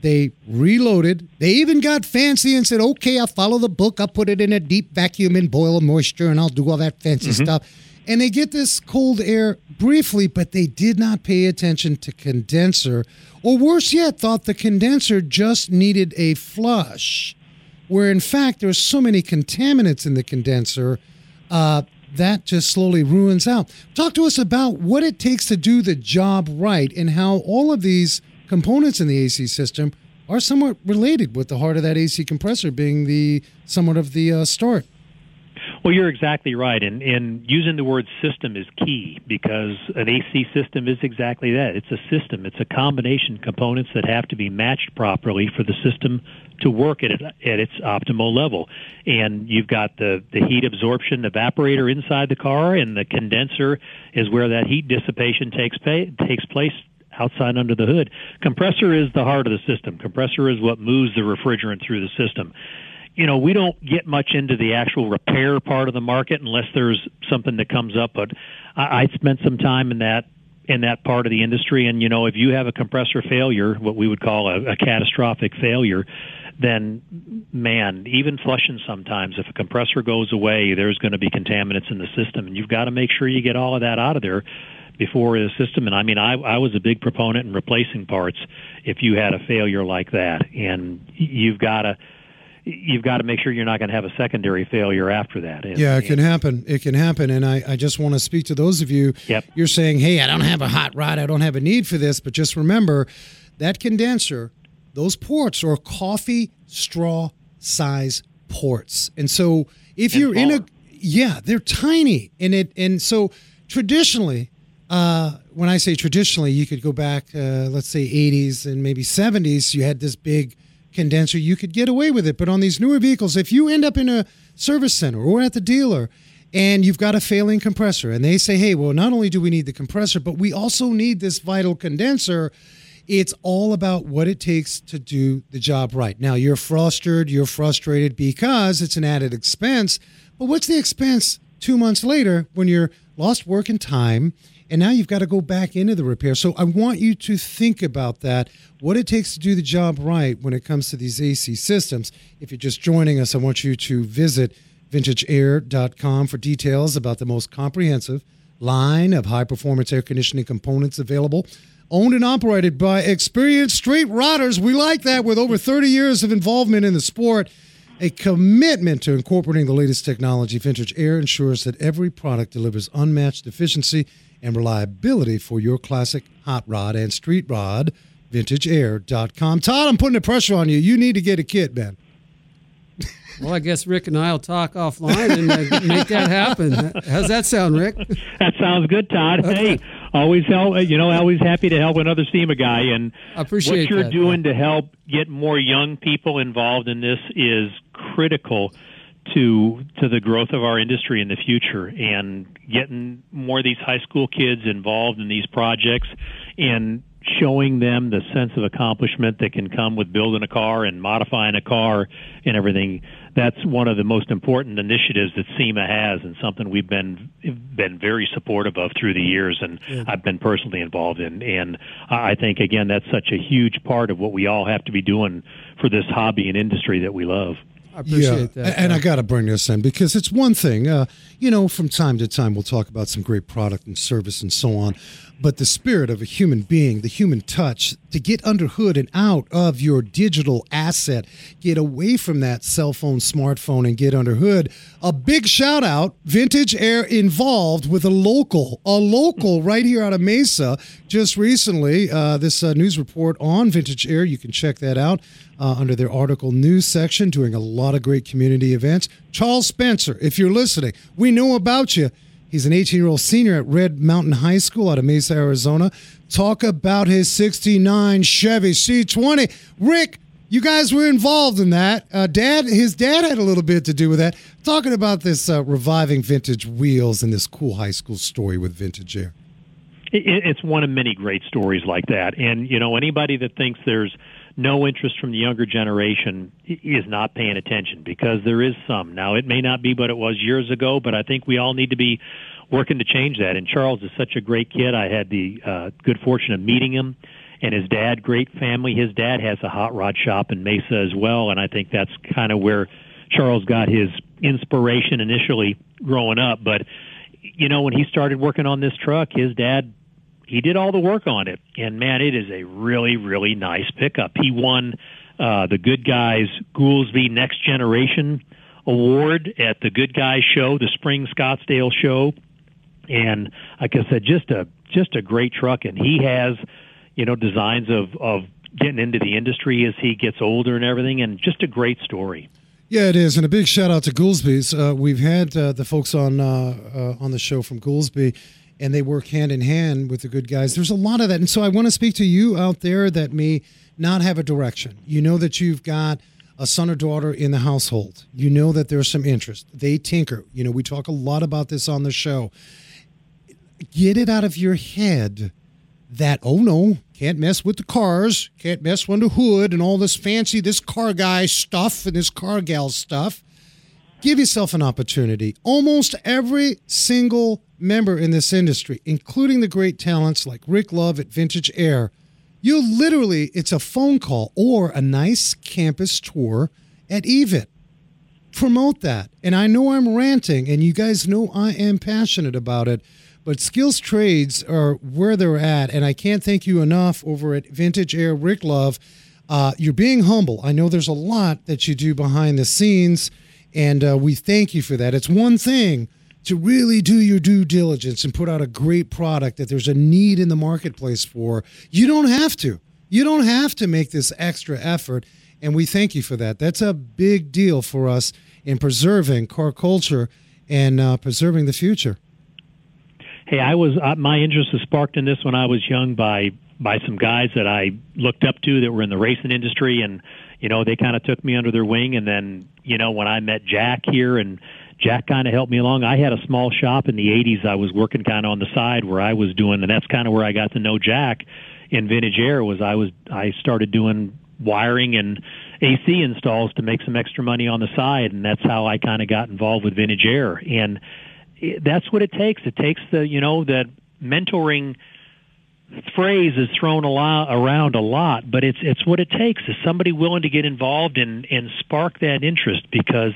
[SPEAKER 1] They reloaded. They even got fancy and said, okay, I'll follow the book. I'll put it in a deep vacuum and boil the moisture and I'll do all that fancy mm-hmm. stuff. And they get this cold air briefly, but they did not pay attention to condenser. Or worse yet, thought the condenser just needed a flush where in fact there's so many contaminants in the condenser uh, that just slowly ruins out. Talk to us about what it takes to do the job right and how all of these components in the AC system are somewhat related with the heart of that AC compressor being the somewhat of the uh, start.
[SPEAKER 7] Well, you're exactly right, and, and using the word system is key because an AC system is exactly that. It's a system. It's a combination of components that have to be matched properly for the system to work at it, at its optimal level. And you've got the the heat absorption evaporator inside the car, and the condenser is where that heat dissipation takes pay, takes place outside under the hood. Compressor is the heart of the system. Compressor is what moves the refrigerant through the system you know, we don't get much into the actual repair part of the market unless there's something that comes up. But I, I spent some time in that in that part of the industry, and you know, if you have a compressor failure, what we would call a, a catastrophic failure, then man, even flushing sometimes, if a compressor goes away, there's going to be contaminants in the system, and you've got to make sure you get all of that out of there before the system. And I mean, I, I was a big proponent in replacing parts if you had a failure like that, and you've got to you've got to make sure you're not going to have a secondary failure after that. And,
[SPEAKER 1] yeah, it can happen. It can happen. And I, I just want to speak to those of you.
[SPEAKER 7] Yep.
[SPEAKER 1] You're saying, hey, I don't have a hot rod. I don't have a need for this. But just remember that condenser, those ports are coffee straw size ports. And so if you're in a, yeah, they're tiny. And it, and so traditionally, uh, when I say traditionally, you could go back, uh, let's say 80s and maybe 70s, you had this big condenser, you could get away with it. But on these newer vehicles, if you end up in a service center or at the dealer and you've got a failing compressor and they say, hey, well, not only do we need the compressor, but we also need this vital condenser. It's all about what it takes to do the job right. Now, you're frustrated, you're frustrated because it's an added expense. But what's the expense two months later when you're lost work and time? And now you've got to go back into the repair. So I want you to think about that, what it takes to do the job right when it comes to these AC systems. If you're just joining us, I want you to visit vintageair.com for details about the most comprehensive line of high performance air conditioning components available. Owned and operated by experienced street rodders. We like that with over 30 years of involvement in the sport. A commitment to incorporating the latest technology, Vintage Air ensures that every product delivers unmatched efficiency and reliability for your classic hot rod and street rod. VintageAir.com. Todd, I'm putting the pressure on you. You need to get a kit, man.
[SPEAKER 2] Well, I guess Rick and I will talk offline and uh, make that happen. How's that sound, Rick?
[SPEAKER 7] That sounds good, Todd. Okay. Hey, always help. You know, always happy to help another SEMA guy. And
[SPEAKER 2] I appreciate
[SPEAKER 7] what you're
[SPEAKER 2] that,
[SPEAKER 7] doing to help get more young people involved in this is critical to to the growth of our industry in the future and getting more of these high school kids involved in these projects and showing them the sense of accomplishment that can come with building a car and modifying a car and everything that's one of the most important initiatives that SEMA has, and something we've been been very supportive of through the years, and yeah. I've been personally involved in. And I think again, that's such a huge part of what we all have to be doing for this hobby and industry that we love.
[SPEAKER 2] I appreciate yeah, that.
[SPEAKER 1] And I got to bring this in because it's one thing, uh, you know, from time to time we'll talk about some great product and service and so on but the spirit of a human being, the human touch, to get under hood and out of your digital asset, get away from that cell phone, smartphone, and get under hood. A big shout out, Vintage Air involved with a local, a local right here out of Mesa. Just recently, uh, this uh, news report on Vintage Air, you can check that out uh, under their article news section, doing a lot of great community events. Charles Spencer, if you're listening, we know about you. He's an 18 year old senior at Red Mountain High School out of Mesa, Arizona. Talk about his 69 Chevy C20. Rick, you guys were involved in that. Uh, dad, his dad had a little bit to do with that. Talking about this uh, reviving vintage wheels and this cool high school story with Vintage Air.
[SPEAKER 7] It's one of many great stories like that. And, you know, anybody that thinks there's no interest from the younger generation is not paying attention because there is some. Now, it may not be what it was years ago, but I think we all need to be working to change that. And Charles is such a great kid. I had the uh, good fortune of meeting him and his dad, great family. His dad has a hot rod shop in Mesa as well, and I think that's kind of where Charles got his inspiration initially growing up. But you know, when he started working on this truck, his dad he did all the work on it, and man, it is a really, really nice pickup. He won uh, the Good Guys Goolsby Next Generation Award at the Good Guys Show, the Spring Scottsdale Show, and like I said, just a just a great truck. And he has, you know, designs of of getting into the industry as he gets older and everything, and just a great story.
[SPEAKER 1] Yeah, it is, and a big shout out to Goolsby's. Uh, we've had uh, the folks on uh, uh on the show from Goolsby and they work hand in hand with the good guys. There's a lot of that. And so I want to speak to you out there that may not have a direction. You know that you've got a son or daughter in the household. You know that there's some interest. They tinker. You know, we talk a lot about this on the show. Get it out of your head that, oh no, can't mess with the cars, can't mess with the hood and all this fancy, this car guy stuff and this car gal stuff. Give yourself an opportunity. Almost every single member in this industry, including the great talents like Rick Love at Vintage Air, you literally, it's a phone call or a nice campus tour at EVIT. Promote that. And I know I'm ranting, and you guys know I am passionate about it, but skills trades are where they're at. And I can't thank you enough over at Vintage Air, Rick Love. Uh, you're being humble. I know there's a lot that you do behind the scenes, and uh, we thank you for that. It's one thing to really do your due diligence and put out a great product that there's a need in the marketplace for, you don't have to. You don't have to make this extra effort. And we thank you for that. That's a big deal for us in preserving car culture and uh, preserving the future.
[SPEAKER 7] Hey, I was uh, my interest was sparked in this when I was young by by some guys that I looked up to that were in the racing industry, and you know they kind of took me under their wing. And then you know when I met Jack here and Jack kind of helped me along. I had a small shop in the 80s. I was working kind of on the side where I was doing, and that's kind of where I got to know Jack in Vintage Air. Was I was I started doing wiring and AC installs to make some extra money on the side, and that's how I kind of got involved with Vintage Air. And it, that's what it takes. It takes the you know that mentoring phrase is thrown a lot around a lot, but it's it's what it takes. Is somebody willing to get involved and and spark that interest because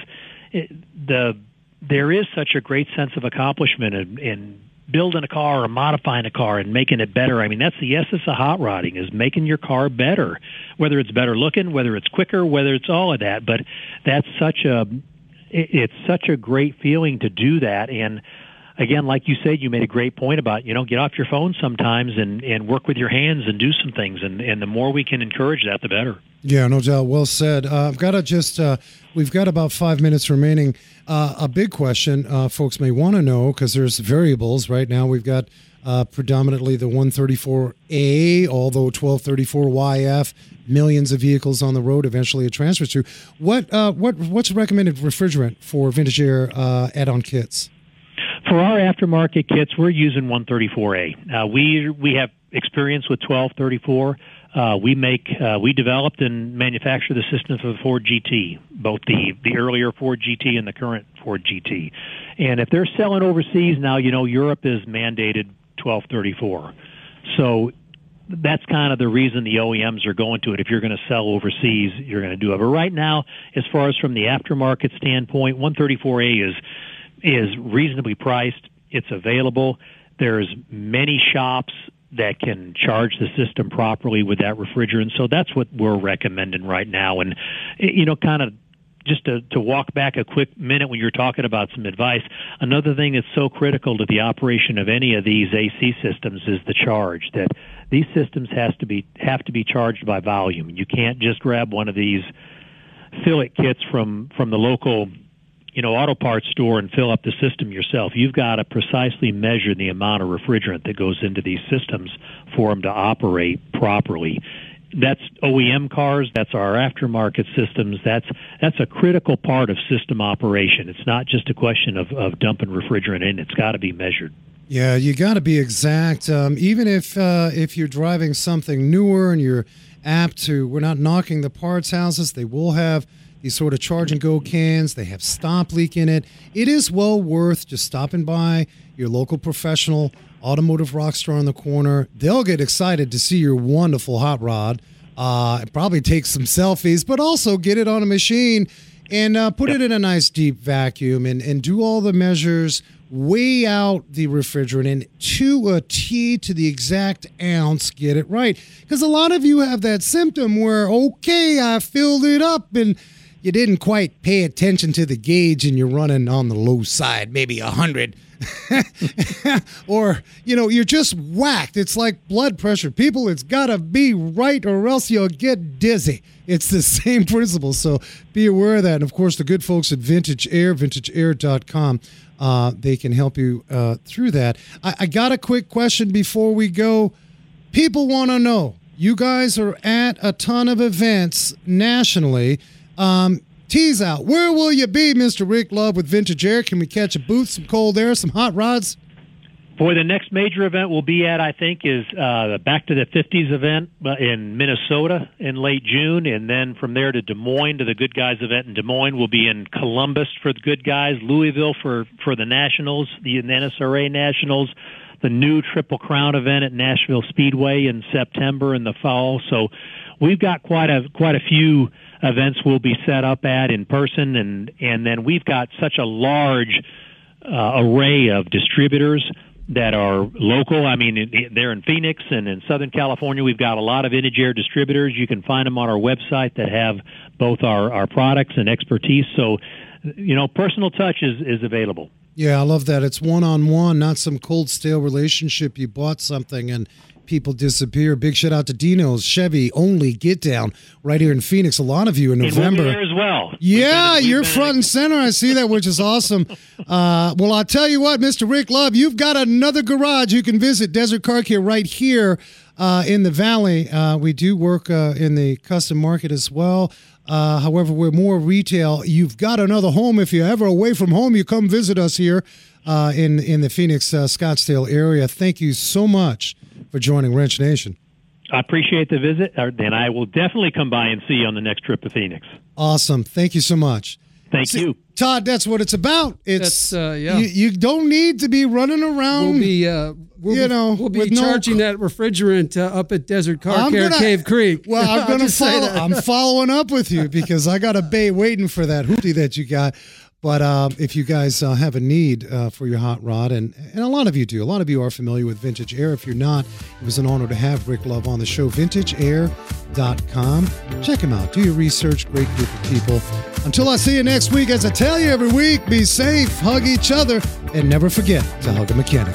[SPEAKER 7] it, the there is such a great sense of accomplishment in, in building a car or modifying a car and making it better. I mean, that's the essence of hot rodding is making your car better, whether it's better looking, whether it's quicker, whether it's all of that. But that's such a, it's such a great feeling to do that. And again, like you said, you made a great point about, you know, get off your phone sometimes and, and work with your hands and do some things. And, and the more we can encourage that, the better.
[SPEAKER 1] Yeah, no doubt. Well said. Uh, I've got to just, uh, we've got about five minutes remaining. Uh, a big question uh, folks may want to know because there's variables right now. We've got uh, predominantly the 134A, although 1234YF, millions of vehicles on the road. Eventually, it transfers to. What uh, what what's recommended refrigerant for vintage air add-on kits?
[SPEAKER 7] For our aftermarket kits, we're using 134A. Uh, we we have experience with 1234. Uh, we make uh, we developed and manufacture the system for the Ford GT, both the the earlier Ford GT and the current Ford GT. And if they're selling overseas now, you know Europe is mandated 1234. So that's kind of the reason the OEMs are going to it. If you're going to sell overseas, you're going to do it. But right now, as far as from the aftermarket standpoint, 134A is is reasonably priced. It's available. There's many shops that can charge the system properly with that refrigerant. So that's what we're recommending right now. And you know, kind of just to, to walk back a quick minute when you're talking about some advice, another thing that's so critical to the operation of any of these AC systems is the charge. That these systems has to be have to be charged by volume. You can't just grab one of these fill it kits from from the local you know auto parts store and fill up the system yourself. You've got to precisely measure the amount of refrigerant that goes into these systems for them to operate properly. That's OEM cars. That's our aftermarket systems. That's that's a critical part of system operation. It's not just a question of, of dumping refrigerant in. It's got to be measured.
[SPEAKER 1] Yeah, you got to be exact. Um, even if uh, if you're driving something newer and you're apt to, we're not knocking the parts houses. They will have these sort of charge and go cans. They have stop leak in it. It is well worth just stopping by your local professional automotive rock star on the corner. They'll get excited to see your wonderful hot rod. Uh, probably take some selfies, but also get it on a machine and uh, put it in a nice deep vacuum and, and do all the measures, weigh out the refrigerant and to a T to the exact ounce, get it right. Because a lot of you have that symptom where, okay, I filled it up and you didn't quite pay attention to the gauge and you're running on the low side, maybe 100. [laughs] or, you know, you're just whacked. It's like blood pressure. People, it's got to be right or else you'll get dizzy. It's the [laughs] same principle. So be aware of that. And of course, the good folks at Vintage Air, vintageair.com, uh, they can help you uh, through that. I, I got a quick question before we go. People want to know you guys are at a ton of events nationally. Um, tease out. Where will you be, Mr. Rick Love, with Vintage Air? Can we catch a booth, some cold air, some hot rods?
[SPEAKER 7] Boy, the next major event we'll be at, I think, is uh, the Back to the 50s event uh, in Minnesota in late June. And then from there to Des Moines to the Good Guys event in Des Moines. We'll be in Columbus for the Good Guys, Louisville for, for the Nationals, the NSRA Nationals, the new Triple Crown event at Nashville Speedway in September in the fall. So we've got quite a, quite a few events we'll be set up at in person, and and then we've got such a large uh, array of distributors that are local. I mean, they're in Phoenix and in Southern California. We've got a lot of Vintage Air distributors. You can find them on our website that have both our, our products and expertise. So, you know, personal touch is, is available.
[SPEAKER 1] Yeah, I love that. It's one on one, not some cold, stale relationship. You bought something and people disappear. Big shout out to Dino's Chevy Only Get Down right here in Phoenix. A lot of you in November
[SPEAKER 7] we'll as well.
[SPEAKER 1] Yeah, you're front and center. I see that, which is awesome. [laughs] Uh, well, I'll tell you what, Mr. Rick Love, you've got another garage you can visit. Desert Car Care right here uh, in the Valley. Uh, we do work uh, in the custom market as well. Uh, however, we're more retail. You've got another home. If you're ever away from home, you come visit us here uh, in in the Phoenix Scottsdale area. Thank you so much for joining Wrench Nation.
[SPEAKER 7] I appreciate the visit, and I will definitely come by and see you on the next trip to Phoenix.
[SPEAKER 1] Awesome. Thank you so much.
[SPEAKER 7] Thank see, you.
[SPEAKER 1] Todd, that's what it's about. It's
[SPEAKER 2] uh, yeah.
[SPEAKER 1] You, you, don't need to be running around.
[SPEAKER 2] We'll be, uh, we'll
[SPEAKER 1] you
[SPEAKER 2] be,
[SPEAKER 1] know,
[SPEAKER 2] we'll be charging no, that refrigerant uh, up at Desert Car I'm Care gonna, Cave Creek.
[SPEAKER 1] Well, I'm [laughs] going to follow. I'm following up with you because I got a bay waiting for that hoopty that you got. But uh, if you guys uh, have a need uh, for your hot rod, and, and a lot of you do, a lot of you are familiar with Vintage Air. If you're not, it was an honor to have Rick Love on the show. VintageAir.com. Check him out. Do your research. Great group of people. Until I see you next week, as I tell you every week, be safe, hug each other, and never forget to hug a mechanic.